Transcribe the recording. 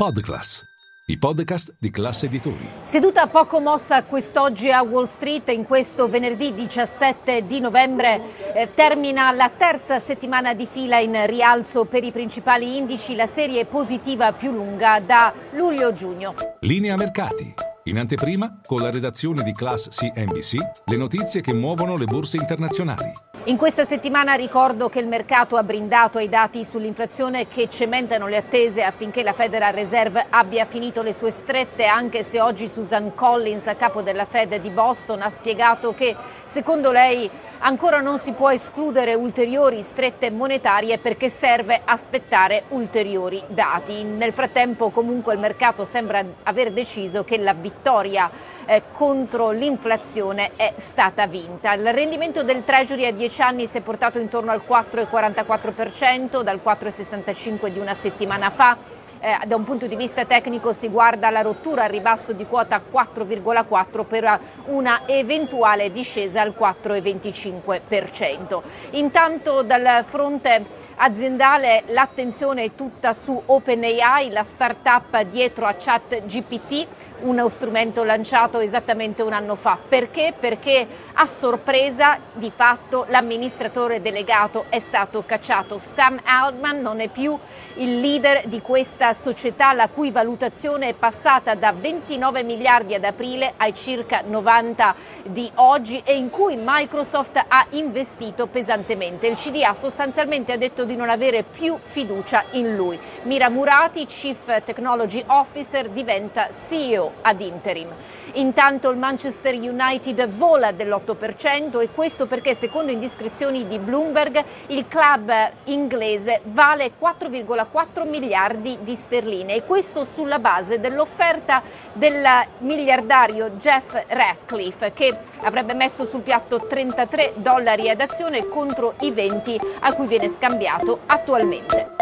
Podclass, i podcast di classe editori. Seduta poco mossa quest'oggi a Wall Street, in questo venerdì 17 di novembre eh, termina la terza settimana di fila in rialzo per i principali indici, la serie positiva più lunga da luglio-giugno. Linea mercati. In anteprima, con la redazione di Class CNBC, le notizie che muovono le borse internazionali. In questa settimana ricordo che il mercato ha brindato ai dati sull'inflazione che cementano le attese affinché la Federal Reserve abbia finito le sue strette, anche se oggi Susan Collins, a capo della Fed di Boston, ha spiegato che secondo lei ancora non si può escludere ulteriori strette monetarie perché serve aspettare ulteriori dati. Nel frattempo comunque il mercato sembra aver deciso che la vittoria eh, contro l'inflazione è stata vinta. Il rendimento del Treasury a 10 anni si è portato intorno al 4,44% dal 4,65% di una settimana fa eh, da un punto di vista tecnico si guarda la rottura al ribasso di quota 4,4 per una eventuale discesa al 4,25%. Intanto dal fronte aziendale l'attenzione è tutta su OpenAI, la startup dietro a ChatGPT, uno strumento lanciato esattamente un anno fa. Perché? Perché a sorpresa di fatto l'amministratore delegato è stato cacciato. Sam Altman non è più il leader di società la cui valutazione è passata da 29 miliardi ad aprile ai circa 90 di oggi e in cui Microsoft ha investito pesantemente. Il CDA sostanzialmente ha detto di non avere più fiducia in lui. Mira Murati, Chief Technology Officer, diventa CEO ad interim. Intanto il Manchester United vola dell'8% e questo perché secondo indiscrezioni di Bloomberg il club inglese vale 4,4 miliardi di sterline e questo sulla base dell'offerta del miliardario Jeff Ratcliffe che avrebbe messo sul piatto 33 dollari ad azione contro i 20 a cui viene scambiato attualmente.